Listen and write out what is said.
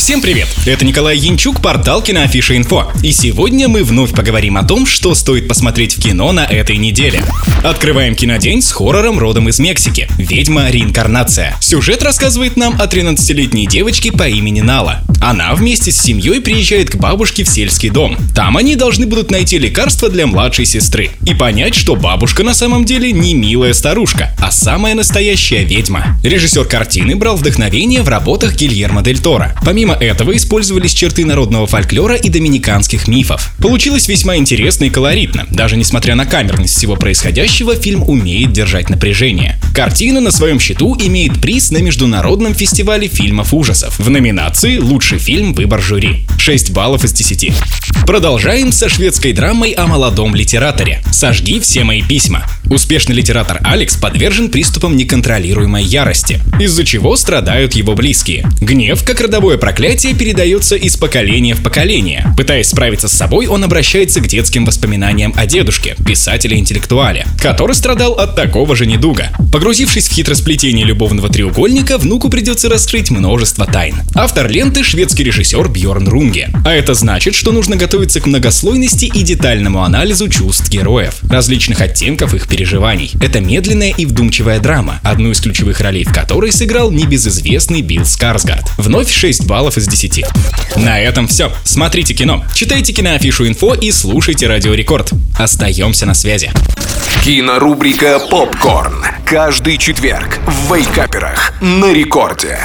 Всем привет! Это Николай Янчук, портал Киноафиша Инфо. И сегодня мы вновь поговорим о том, что стоит посмотреть в кино на этой неделе. Открываем кинодень с хоррором родом из Мексики «Ведьма. Реинкарнация». Сюжет рассказывает нам о 13-летней девочке по имени Нала. Она вместе с семьей приезжает к бабушке в сельский дом. Там они должны будут найти лекарство для младшей сестры и понять, что бабушка на самом деле не милая старушка, а самая настоящая ведьма. Режиссер картины брал вдохновение в работах Гильермо Дель Торо. Помимо Помимо этого использовались черты народного фольклора и доминиканских мифов. Получилось весьма интересно и колоритно. Даже несмотря на камерность всего происходящего, фильм умеет держать напряжение. Картина на своем счету имеет приз на Международном фестивале фильмов ужасов. В номинации «Лучший фильм. Выбор жюри». 6 баллов из 10. Продолжаем со шведской драмой о молодом литераторе. «Сожги все мои письма». Успешный литератор Алекс подвержен приступам неконтролируемой ярости, из-за чего страдают его близкие. Гнев, как родовое проклятие, передается из поколения в поколение. Пытаясь справиться с собой, он обращается к детским воспоминаниям о дедушке, писателе-интеллектуале, который страдал от такого же недуга. Погрузившись в хитросплетение любовного треугольника, внуку придется раскрыть множество тайн. Автор ленты — шведский режиссер Бьорн Рунге. А это значит, что нужно готовиться к многослойности и детальному анализу чувств героев, различных оттенков их переживаний. Это медленная и вдумчивая драма, одну из ключевых ролей в которой сыграл небезызвестный Билл Скарсгард. Вновь 6 баллов из 10. На этом все. Смотрите кино, читайте киноафишу инфо и слушайте Радио Рекорд. Остаемся на связи. Кинорубрика «Попкорн». Каждый четверг в Вейкаперах на рекорде.